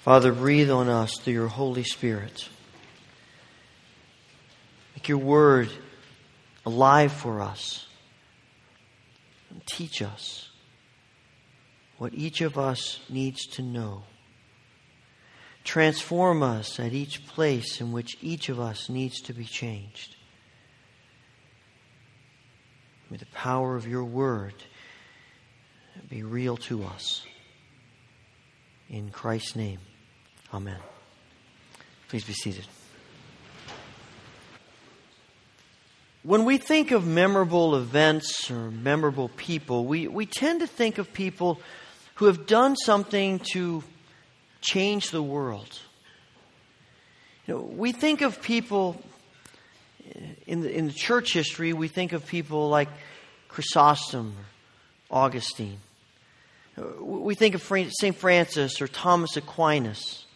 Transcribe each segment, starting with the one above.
Father, breathe on us through your Holy Spirit. Make your word alive for us. And teach us what each of us needs to know. Transform us at each place in which each of us needs to be changed. May the power of your word be real to us. In Christ's name, amen. Please be seated. When we think of memorable events or memorable people, we, we tend to think of people who have done something to change the world. You know, we think of people in the, in the church history, we think of people like Chrysostom or Augustine. We think of St. Francis or Thomas Aquinas.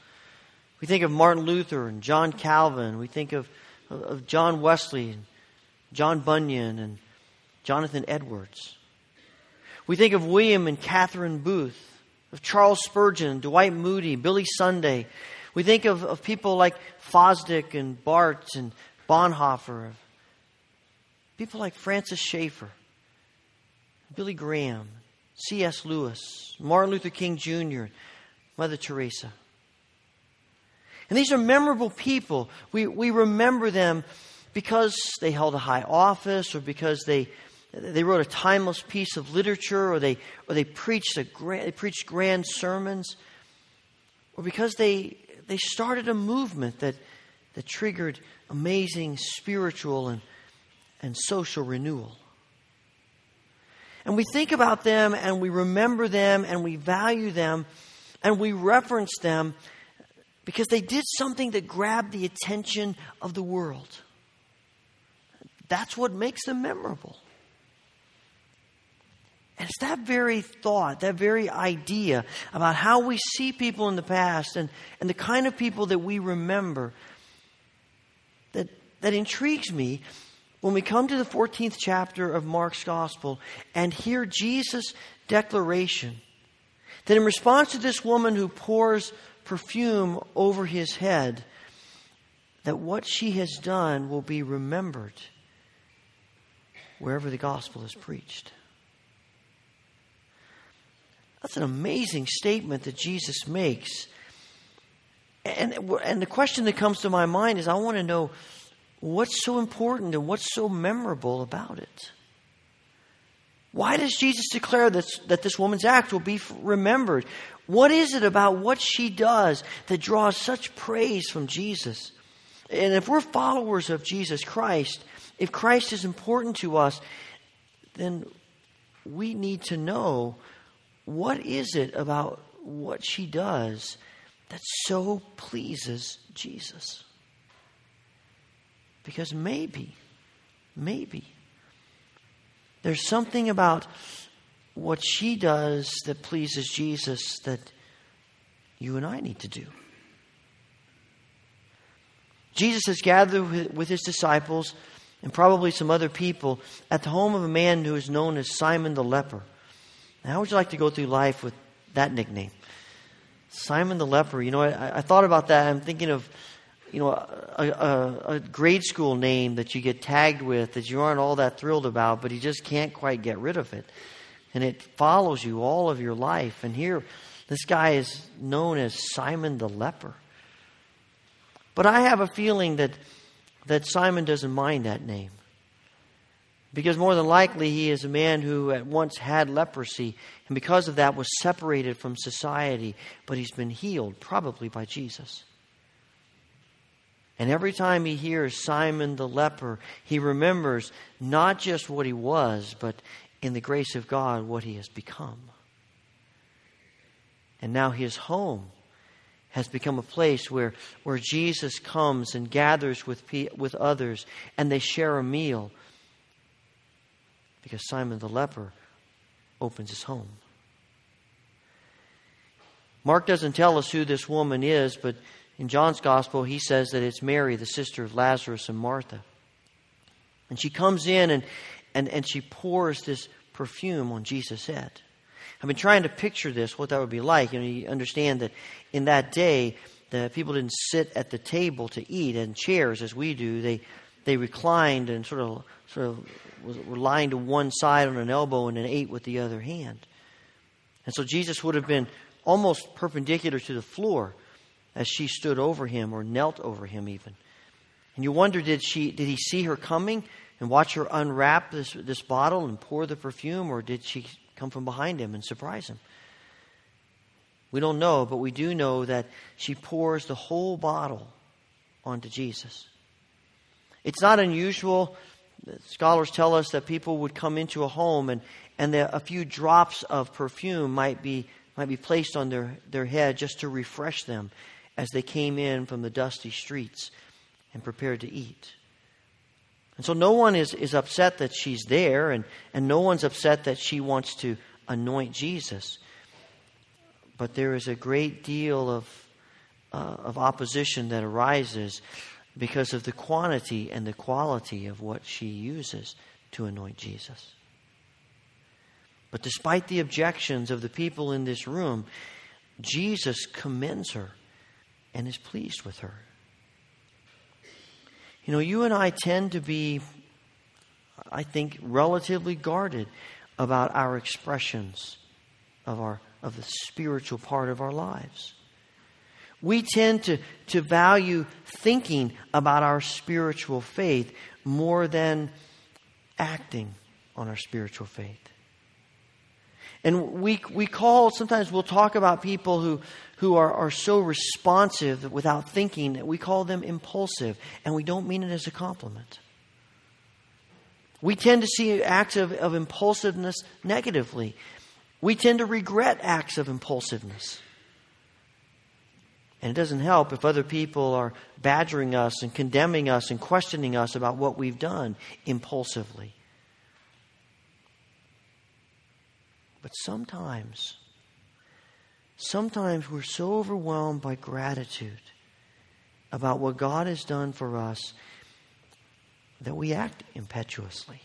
We think of Martin Luther and John Calvin. We think of, of John Wesley and John Bunyan and Jonathan Edwards. We think of William and Catherine Booth, of Charles Spurgeon, Dwight Moody, Billy Sunday. We think of, of people like Fosdick and Barth and Bonhoeffer, people like Francis Schaeffer, Billy Graham, C.S. Lewis, Martin Luther King Jr., Mother Teresa. And these are memorable people. We, we remember them because they held a high office or because they, they wrote a timeless piece of literature or they, or they, preached, a grand, they preached grand sermons or because they, they started a movement that, that triggered amazing spiritual and, and social renewal. And we think about them and we remember them and we value them and we reference them because they did something that grabbed the attention of the world. That's what makes them memorable. And it's that very thought, that very idea about how we see people in the past and, and the kind of people that we remember that, that intrigues me when we come to the 14th chapter of Mark's Gospel and hear Jesus' declaration that in response to this woman who pours perfume over his head, that what she has done will be remembered wherever the gospel is preached. That's an amazing statement that Jesus makes. And, and the question that comes to my mind is I want to know What's so important and what's so memorable about it? Why does Jesus declare that, that this woman's act will be remembered? What is it about what she does that draws such praise from Jesus? And if we're followers of Jesus Christ, if Christ is important to us, then we need to know what is it about what she does that so pleases Jesus. Because maybe, maybe, there's something about what she does that pleases Jesus that you and I need to do. Jesus has gathered with his disciples and probably some other people at the home of a man who is known as Simon the leper. Now, how would you like to go through life with that nickname? Simon the leper. You know, I, I thought about that. I'm thinking of you know, a, a, a, grade school name that you get tagged with that you aren't all that thrilled about, but you just can't quite get rid of it. And it follows you all of your life. And here, this guy is known as Simon the leper. But I have a feeling that, that Simon doesn't mind that name. Because more than likely, he is a man who at once had leprosy, and because of that was separated from society, but he's been healed, probably by Jesus. And every time he hears Simon the leper, he remembers not just what he was, but in the grace of God, what he has become. And now his home has become a place where, where Jesus comes and gathers with, with others and they share a meal because Simon the leper opens his home. Mark doesn't tell us who this woman is, but in John's gospel, he says that it's Mary, the sister of Lazarus and Martha. And she comes in and, and, and she pours this perfume on Jesus' head. I've been trying to picture this, what that would be like. You know, you understand that in that day, the people didn't sit at the table to eat in chairs as we do. They they reclined and sort of sort of were lying to one side on an elbow and then ate with the other hand. And so Jesus would have been almost perpendicular to the floor as she stood over him or knelt over him even. And you wonder did she did he see her coming and watch her unwrap this this bottle and pour the perfume or did she come from behind him and surprise him? We don't know, but we do know that she pours the whole bottle onto Jesus. It's not unusual. Scholars tell us that people would come into a home and, and a few drops of perfume might be, might be placed on their, their head just to refresh them as they came in from the dusty streets and prepared to eat. And so no one is, is upset that she's there, and, and no one's upset that she wants to anoint Jesus. But there is a great deal of, uh, of opposition that arises because of the quantity and the quality of what she uses to anoint Jesus. But despite the objections of the people in this room, Jesus commends her and is pleased with her. You know, you and I tend to be, I think, relatively guarded about our expressions of our of the spiritual part of our lives. We tend to, to value thinking about our spiritual faith more than acting on our spiritual faith. And we, we call, sometimes we'll talk about people who, who are, are so responsive without thinking that we call them impulsive, and we don't mean it as a compliment. We tend to see acts of, of impulsiveness negatively. We tend to regret acts of impulsiveness. And it doesn't help if other people are badgering us and condemning us and questioning us about what we've done impulsively. But sometimes, sometimes we're so overwhelmed by gratitude about what God has done for us that we act impetuously.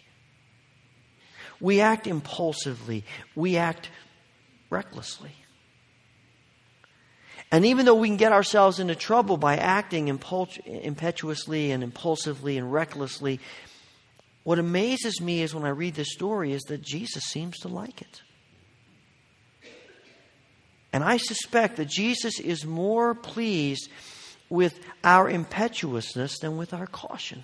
We act impulsively. We act recklessly. And even though we can get ourselves into trouble by acting impetuously and impulsively and recklessly, what amazes me is when I read this story is that Jesus seems to like it. And I suspect that Jesus is more pleased with our impetuousness than with our caution.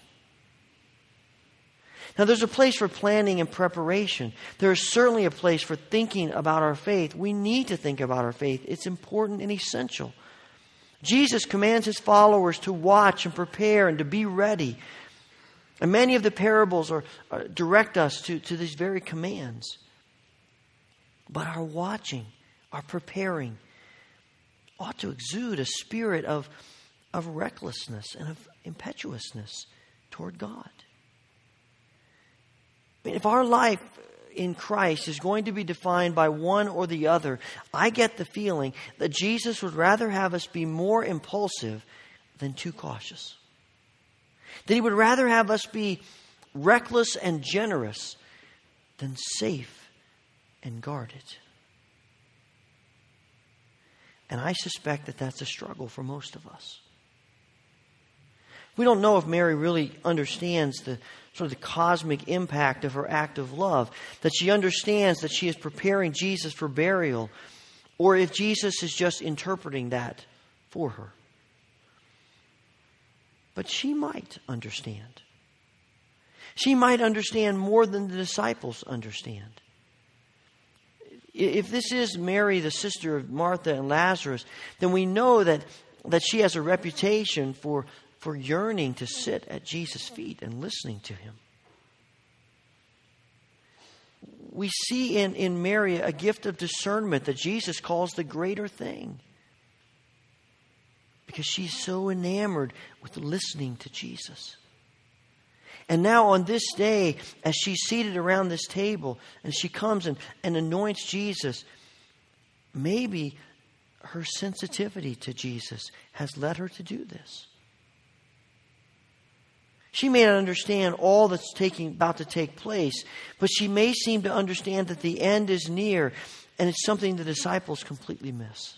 Now, there's a place for planning and preparation. There's certainly a place for thinking about our faith. We need to think about our faith, it's important and essential. Jesus commands his followers to watch and prepare and to be ready. And many of the parables are, are, direct us to, to these very commands. But our watching, our preparing, ought to exude a spirit of, of recklessness and of impetuousness toward God if our life in Christ is going to be defined by one or the other, I get the feeling that Jesus would rather have us be more impulsive than too cautious. That he would rather have us be reckless and generous than safe and guarded. And I suspect that that's a struggle for most of us. We don't know if Mary really understands the sort of the cosmic impact of her act of love, that she understands that she is preparing Jesus for burial, or if Jesus is just interpreting that for her. But she might understand. She might understand more than the disciples understand. If this is Mary, the sister of Martha and Lazarus, then we know that, that she has a reputation for for yearning to sit at Jesus' feet and listening to him. We see in, in Mary a gift of discernment that Jesus calls the greater thing. Because she's so enamored with listening to Jesus. And now, on this day, as she's seated around this table and she comes and, and anoints Jesus, maybe her sensitivity to Jesus has led her to do this. She may not understand all that's taking, about to take place, but she may seem to understand that the end is near and it's something the disciples completely miss.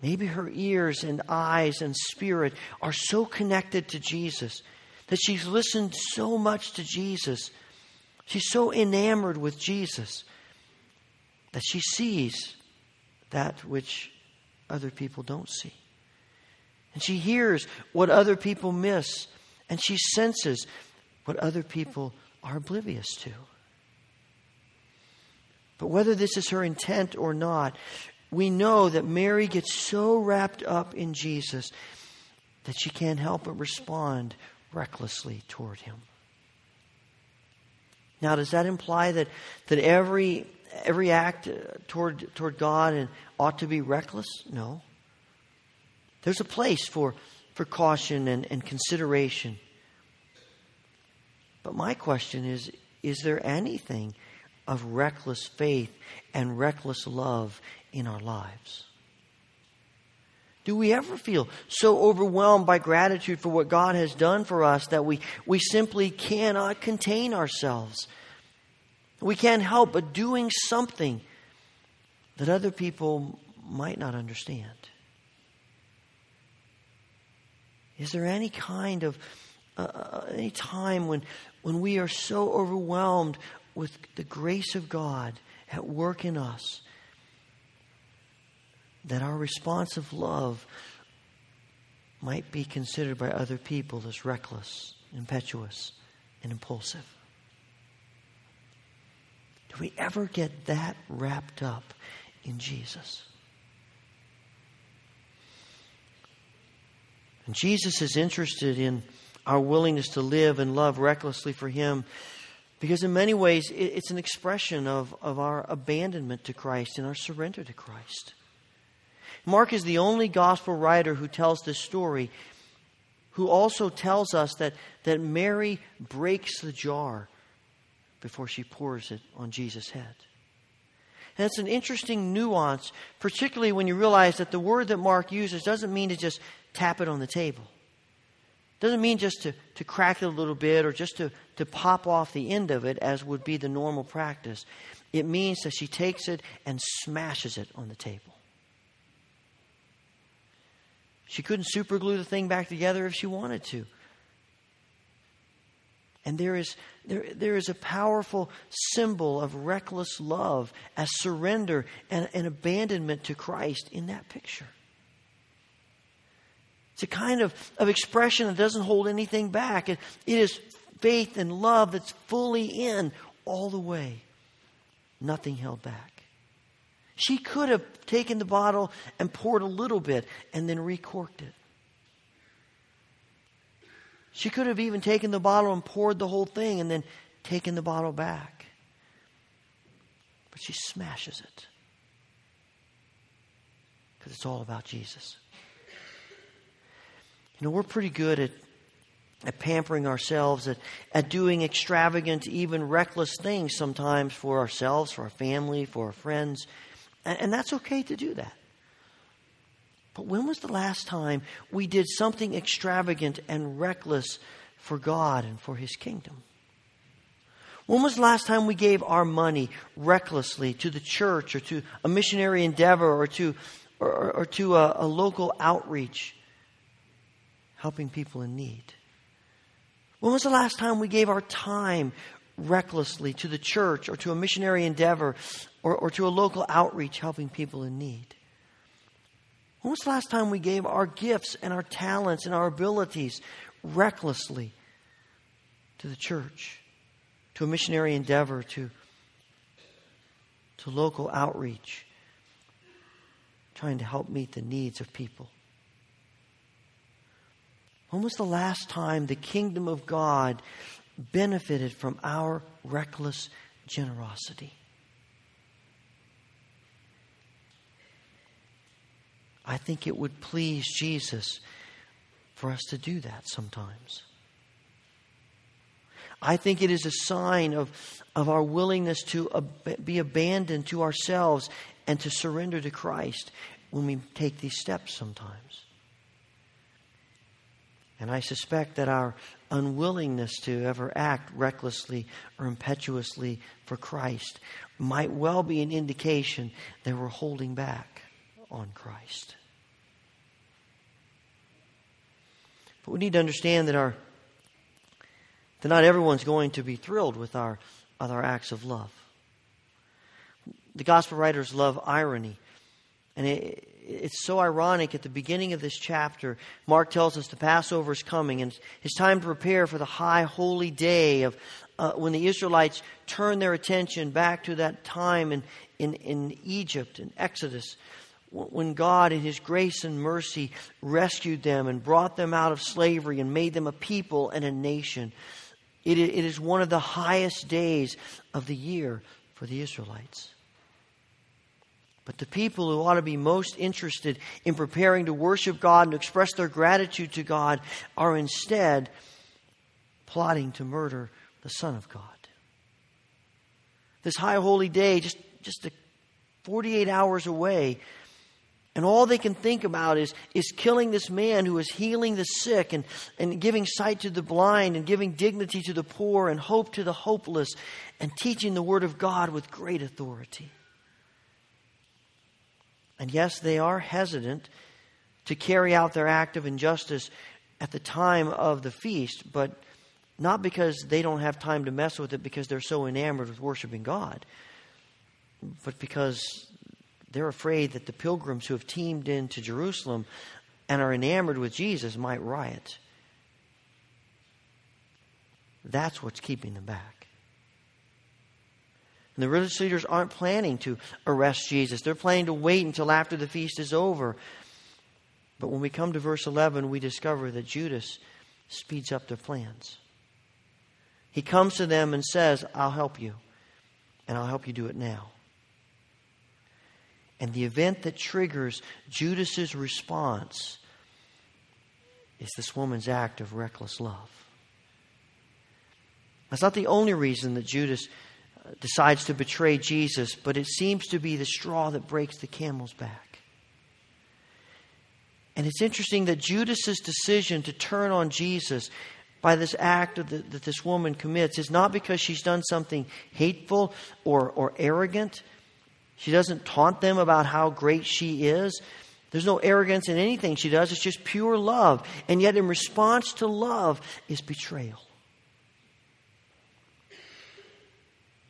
Maybe her ears and eyes and spirit are so connected to Jesus that she's listened so much to Jesus. She's so enamored with Jesus that she sees that which other people don't see. And she hears what other people miss, and she senses what other people are oblivious to. But whether this is her intent or not, we know that Mary gets so wrapped up in Jesus that she can't help but respond recklessly toward him. Now, does that imply that, that every, every act uh, toward, toward God ought to be reckless? No. There's a place for, for caution and, and consideration. But my question is is there anything of reckless faith and reckless love in our lives? Do we ever feel so overwhelmed by gratitude for what God has done for us that we, we simply cannot contain ourselves? We can't help but doing something that other people might not understand. Is there any kind of uh, uh any time when when we are so overwhelmed with the grace of God at work in us that our response of love might be considered by other people as reckless, impetuous, and impulsive. Do we ever get that wrapped up in Jesus? And Jesus is interested in our willingness to live and love recklessly for Him because, in many ways, it's an expression of, of our abandonment to Christ and our surrender to Christ. Mark is the only gospel writer who tells this story, who also tells us that, that Mary breaks the jar before she pours it on Jesus' head. And it's an interesting nuance, particularly when you realize that the word that Mark uses doesn't mean to just tap it on the table. It Doesn't mean just to, to crack it a little bit or just to, to pop off the end of it, as would be the normal practice. It means that she takes it and smashes it on the table. She couldn't superglue the thing back together if she wanted to. And there is, there, there is a powerful symbol of reckless love as surrender and, and abandonment to Christ in that picture. It's a kind of, of expression that doesn't hold anything back. It, it is faith and love that's fully in all the way, nothing held back. She could have taken the bottle and poured a little bit and then recorked it. She could have even taken the bottle and poured the whole thing and then taken the bottle back. But she smashes it because it's all about Jesus. You know, we're pretty good at, at pampering ourselves, at, at doing extravagant, even reckless things sometimes for ourselves, for our family, for our friends. And, and that's okay to do that. But when was the last time we did something extravagant and reckless for God and for His kingdom? When was the last time we gave our money recklessly to the church or to a missionary endeavor or to, or, or to a, a local outreach, helping people in need? When was the last time we gave our time recklessly to the church or to a missionary endeavor or, or to a local outreach helping people in need? When was the last time we gave our gifts and our talents and our abilities recklessly to the church, to a missionary endeavor, to, to local outreach, trying to help meet the needs of people? When was the last time the kingdom of God benefited from our reckless generosity. I think it would please Jesus for us to do that sometimes. I think it is a sign of, of our willingness to ab- be abandoned to ourselves and to surrender to Christ when we take these steps sometimes. And I suspect that our unwillingness to ever act recklessly or impetuously for Christ might well be an indication that we're holding back on Christ. But we need to understand that our that not everyone's going to be thrilled with our, with our acts of love. The gospel writers love irony. And it, it's so ironic at the beginning of this chapter. Mark tells us the Passover is coming, and it's time to prepare for the high holy day of uh, when the Israelites turn their attention back to that time in, in, in Egypt, in Exodus, when God, in His grace and mercy, rescued them and brought them out of slavery and made them a people and a nation. It, it is one of the highest days of the year for the Israelites. But the people who ought to be most interested in preparing to worship God and express their gratitude to God are instead plotting to murder the Son of God. This high holy day, just, just 48 hours away, and all they can think about is, is killing this man who is healing the sick and, and giving sight to the blind and giving dignity to the poor and hope to the hopeless and teaching the Word of God with great authority. And yes, they are hesitant to carry out their act of injustice at the time of the feast, but not because they don't have time to mess with it because they're so enamored with worshiping God, but because they're afraid that the pilgrims who have teemed into Jerusalem and are enamored with Jesus might riot. That's what's keeping them back. And the religious leaders aren't planning to arrest Jesus. They're planning to wait until after the feast is over. But when we come to verse 11, we discover that Judas speeds up their plans. He comes to them and says, I'll help you, and I'll help you do it now. And the event that triggers Judas's response is this woman's act of reckless love. That's not the only reason that Judas decides to betray Jesus, but it seems to be the straw that breaks the camel's back. And it's interesting that Judas's decision to turn on Jesus by this act the, that this woman commits is not because she's done something hateful or, or arrogant. She doesn't taunt them about how great she is. There's no arrogance in anything she does. It's just pure love. And yet, in response to love, is betrayal.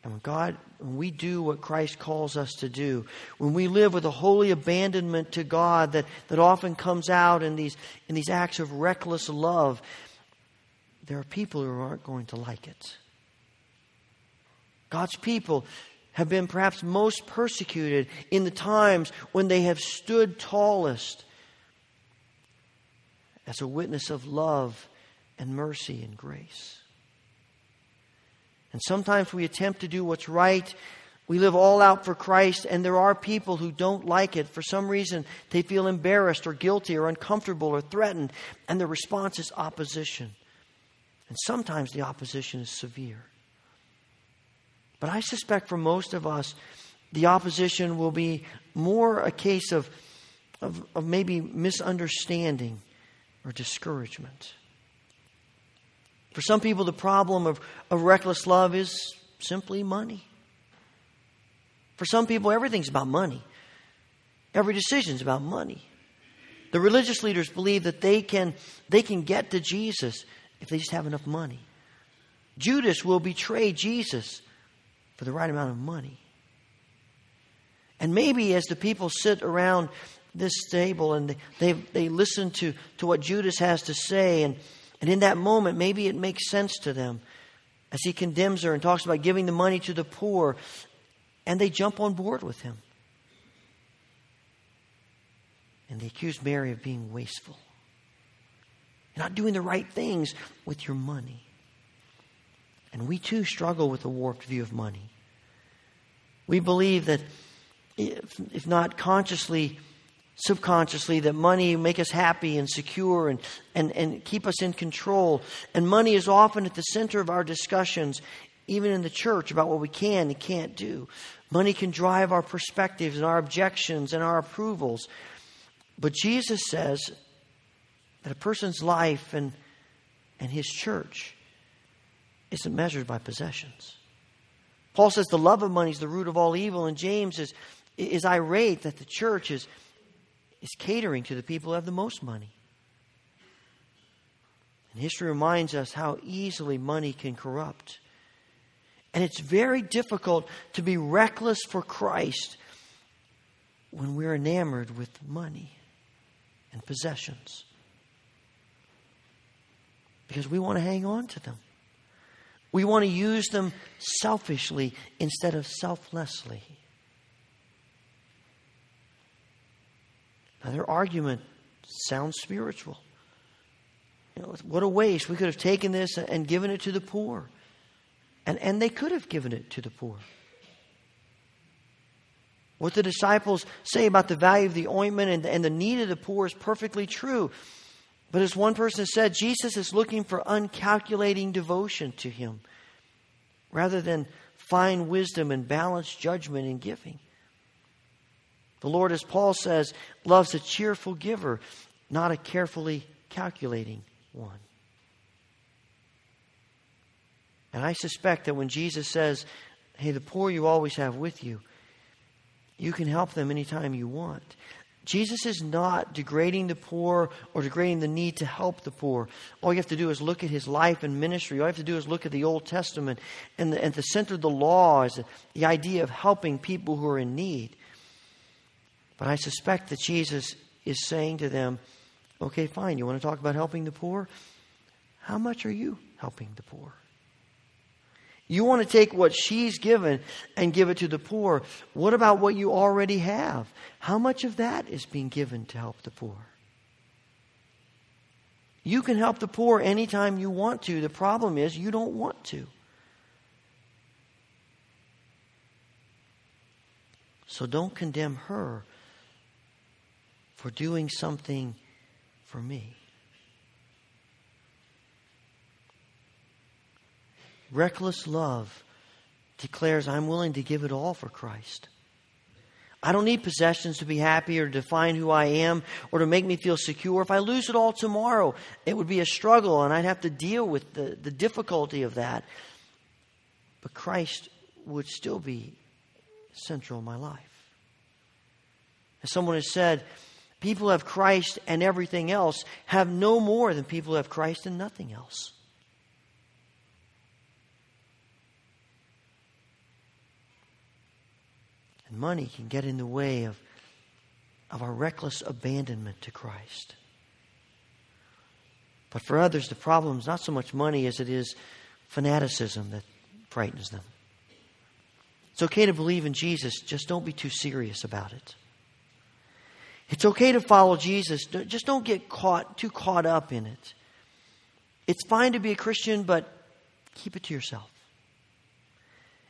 And when God, when we do what Christ calls us to do, when we live with a holy abandonment to God that, that often comes out in these, in these acts of reckless love, there are people who aren't going to like it. God's people have been perhaps most persecuted in the times when they have stood tallest as a witness of love and mercy and grace. And sometimes we attempt to do what's right. We live all out for Christ, and there are people who don't like it. For some reason, they feel embarrassed or guilty or uncomfortable or threatened, and the response is opposition. And sometimes the opposition is severe. But I suspect for most of us, the opposition will be more a case of, of, of maybe misunderstanding or discouragement. For some people, the problem of, of reckless love is simply money. For some people, everything's about money. Every decision's about money. The religious leaders believe that they can, they can get to Jesus if they just have enough money. Judas will betray Jesus for the right amount of money. And maybe as the people sit around this table and they, they, listen to, to what Judas has to say, and, and in that moment, maybe it makes sense to them as he condemns her and talks about giving the money to the poor, and they jump on board with him. And they accuse Mary of being wasteful. You're not doing the right things with your money. And we too struggle with a warped view of money. We believe that, if, if not consciously, subconsciously, that money make us happy and secure and, and, and keep us in control. And money is often at the center of our discussions, even in the church, about what we can and can't do. Money can drive our perspectives and our objections and our approvals. But Jesus says that a person's life and and his church isn't measured by possessions. Paul says the love of money is the root of all evil, and James is, is irate that the church is, is catering to the people who have the most money. And history reminds us how easily money can corrupt. And it's very difficult to be reckless for Christ when we're enamored with money and possessions. Because we want to hang on to them. We want to use them selfishly instead of selflessly. Now, their argument sounds spiritual. You know, what a waste. We could have taken this and given it to the poor. And, and they could have given it to the poor. What the disciples say about the value of the ointment and, and the need of the poor is perfectly true. But as one person said, Jesus is looking for uncalculating devotion to him rather than fine wisdom and balanced judgment in giving. The Lord, as Paul says, loves a cheerful giver, not a carefully calculating one. And I suspect that when Jesus says, Hey, the poor you always have with you, you can help them anytime you want. Jesus is not degrading the poor or degrading the need to help the poor. All you have to do is look at his life and ministry. All you have to do is look at the Old Testament. And the, and the center of the law is the idea of helping people who are in need. But I suspect that Jesus is saying to them, okay, fine, you want to talk about helping the poor? How much are you helping the poor? You want to take what she's given and give it to the poor. What about what you already have? How much of that is being given to help the poor? You can help the poor anytime you want to. The problem is you don't want to. So don't condemn her for doing something for me. Reckless love declares, I'm willing to give it all for Christ. I don't need possessions to be happy or to define who I am or to make me feel secure. If I lose it all tomorrow, it would be a struggle and I'd have to deal with the, the difficulty of that. But Christ would still be central in my life. As someone has said, people who have Christ and everything else have no more than people who have Christ and nothing else. And money can get in the way of, of our reckless abandonment to Christ. But for others, the problem is not so much money as it is fanaticism that frightens them. It's okay to believe in Jesus, just don't be too serious about it. It's okay to follow Jesus, just don't get caught too caught up in it. It's fine to be a Christian, but keep it to yourself.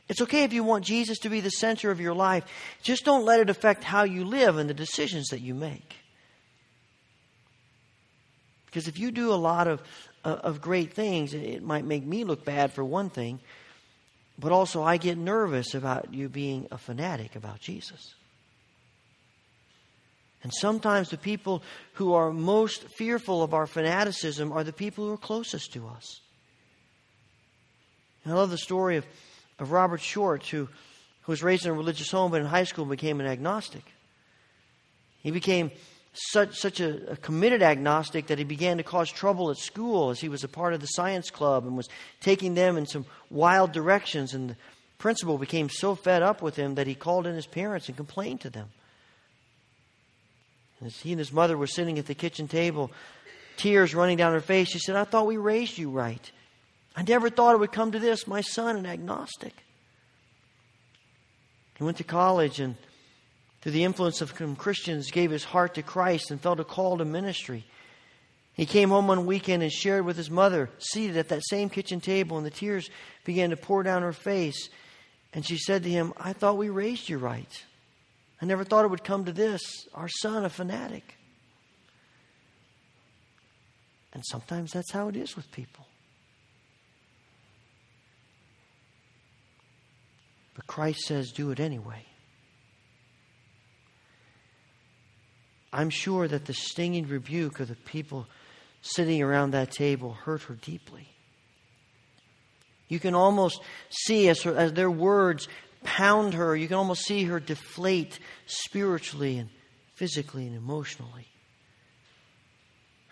It's okay if you want Jesus to be the center of your life. Just don't let it affect how you live and the decisions that you make. Because if you do a lot of, uh, of great things, it might make me look bad for one thing, but also I get nervous about you being a fanatic about Jesus. And sometimes the people who are most fearful of our fanaticism are the people who are closest to us. I love the story of of Robert Short, who, who was raised in a religious home but in high school became an agnostic. He became such, such a, a, committed agnostic that he began to cause trouble at school as he was a part of the science club and was taking them in some wild directions. And the principal became so fed up with him that he called in his parents and complained to them. As he and his mother were sitting at the kitchen table, tears running down her face, she said, I thought we raised you right. I never thought it would come to this. My son, an agnostic. He went to college and, through the influence of some Christians, gave his heart to Christ and felt a call to ministry. He came home one weekend and shared with his mother, seated at that same kitchen table, and the tears began to pour down her face. And she said to him, I thought we raised you right. I never thought it would come to this. Our son, a fanatic. And sometimes that's how it is with people. But Christ says, do it anyway. I'm sure that the stinging rebuke of the people sitting around that table hurt her deeply. You can almost see as, her, as their words pound her, you can almost see her deflate spiritually and physically and emotionally.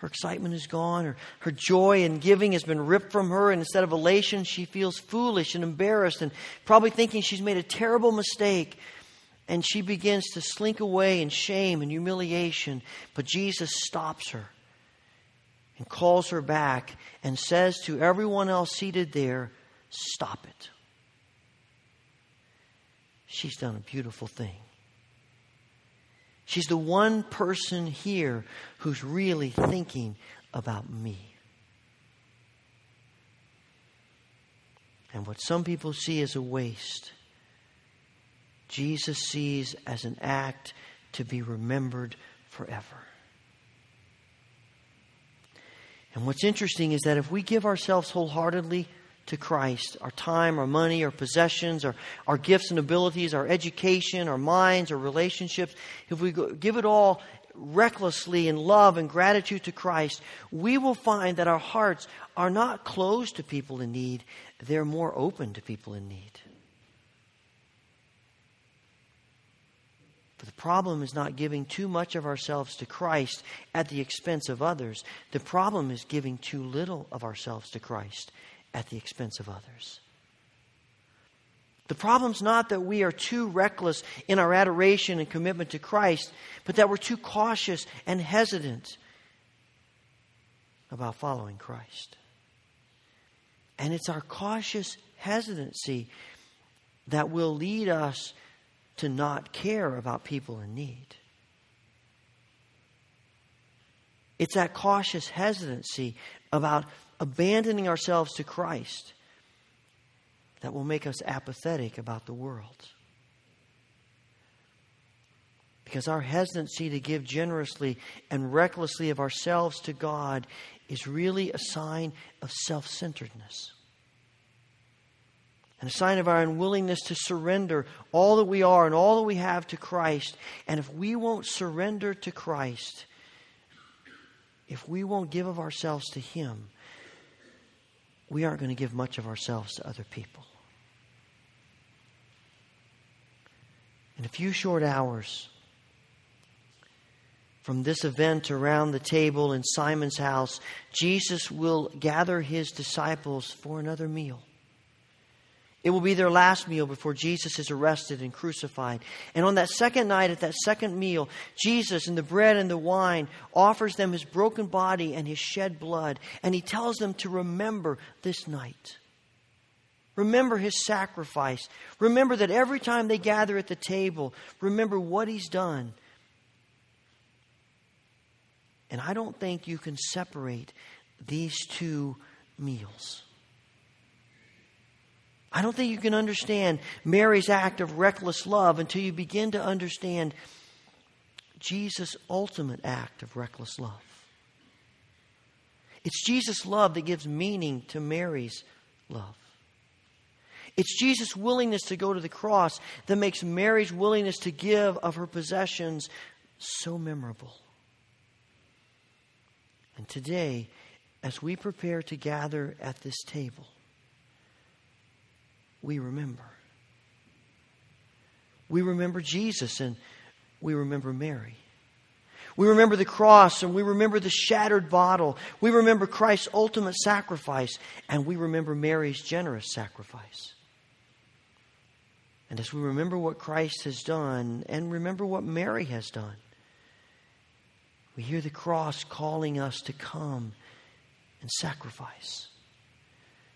Her excitement is gone. Her, her joy in giving has been ripped from her. And instead of elation, she feels foolish and embarrassed and probably thinking she's made a terrible mistake. And she begins to slink away in shame and humiliation. But Jesus stops her and calls her back and says to everyone else seated there, Stop it. She's done a beautiful thing. She's the one person here who's really thinking about me. And what some people see as a waste, Jesus sees as an act to be remembered forever. And what's interesting is that if we give ourselves wholeheartedly to Christ our time, our money, our possessions, our, our gifts and abilities, our education, our minds, our relationships if we give it all recklessly in love and gratitude to Christ, we will find that our hearts are not closed to people in need, they're more open to people in need. But the problem is not giving too much of ourselves to Christ at the expense of others. The problem is giving too little of ourselves to Christ at the expense of others. The problem's not that we are too reckless in our adoration and commitment to Christ, but that we're too cautious and hesitant about following Christ. And it's our cautious hesitancy that will lead us to not care about people in need. It's that cautious hesitancy about abandoning ourselves to Christ that will make us apathetic about the world. Because our hesitancy to give generously and recklessly of ourselves to God is really a sign of self centeredness. And a sign of our unwillingness to surrender all that we are and all that we have to Christ. And if we won't surrender to Christ, if we won't give of ourselves to Him, we aren't going to give much of ourselves to other people. In a few short hours from this event around the table in Simon's house, Jesus will gather his disciples for another meal. It will be their last meal before Jesus is arrested and crucified. And on that second night, at that second meal, Jesus, in the bread and the wine, offers them his broken body and his shed blood. And he tells them to remember this night. Remember his sacrifice. Remember that every time they gather at the table, remember what he's done. And I don't think you can separate these two meals. I don't think you can understand Mary's act of reckless love until you begin to understand Jesus' ultimate act of reckless love. It's Jesus' love that gives meaning to Mary's love. It's Jesus' willingness to go to the cross that makes Mary's willingness to give of her possessions so memorable. And today, as we prepare to gather at this table, we remember. We remember Jesus and we remember Mary. We remember the cross and we remember the shattered bottle. We remember Christ's ultimate sacrifice and we remember Mary's generous sacrifice. And as we remember what Christ has done and remember what Mary has done, we hear the cross calling us to come and sacrifice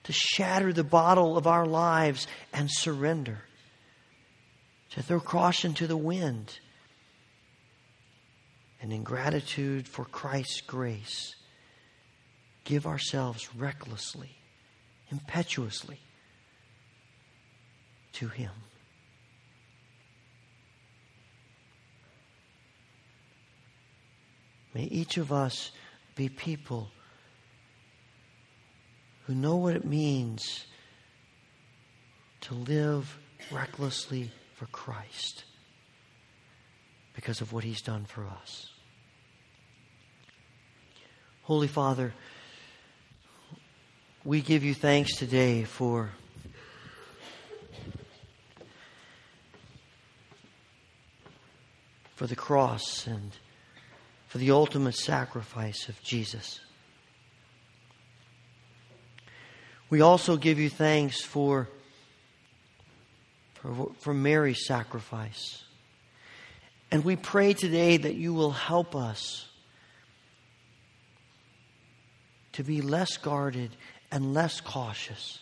to shatter the bottle of our lives and surrender, to throw caution to the wind. And in gratitude for Christ's grace, give ourselves recklessly, impetuously to Him. May each of us be people who know what it means to live recklessly for Christ because of what He's done for us. Holy Father, we give you thanks today for for the cross and for the ultimate sacrifice of Jesus. We also give you thanks for, for, for Mary's sacrifice. And we pray today that you will help us to be less guarded and less cautious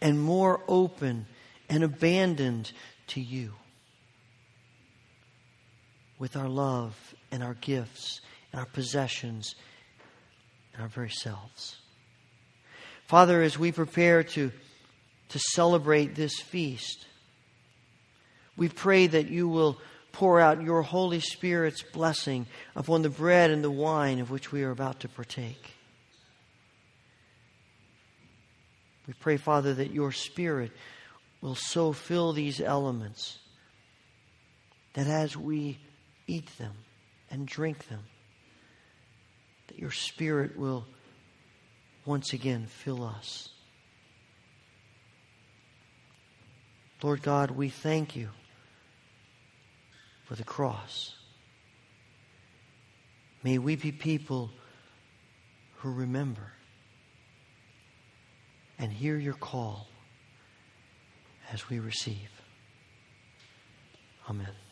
and more open and abandoned to you with our love and our gifts and our possessions and our very selves. Father, as we prepare to, to celebrate this feast, we pray that you will pour out your Holy Spirit's blessing upon the bread and the wine of which we are about to partake. We pray, Father, that your Spirit will so fill these elements that as we eat them and drink them, that your Spirit will once again fill us. Lord God, we thank you for the cross. May we be people who remember and hear your call as we receive. Amen.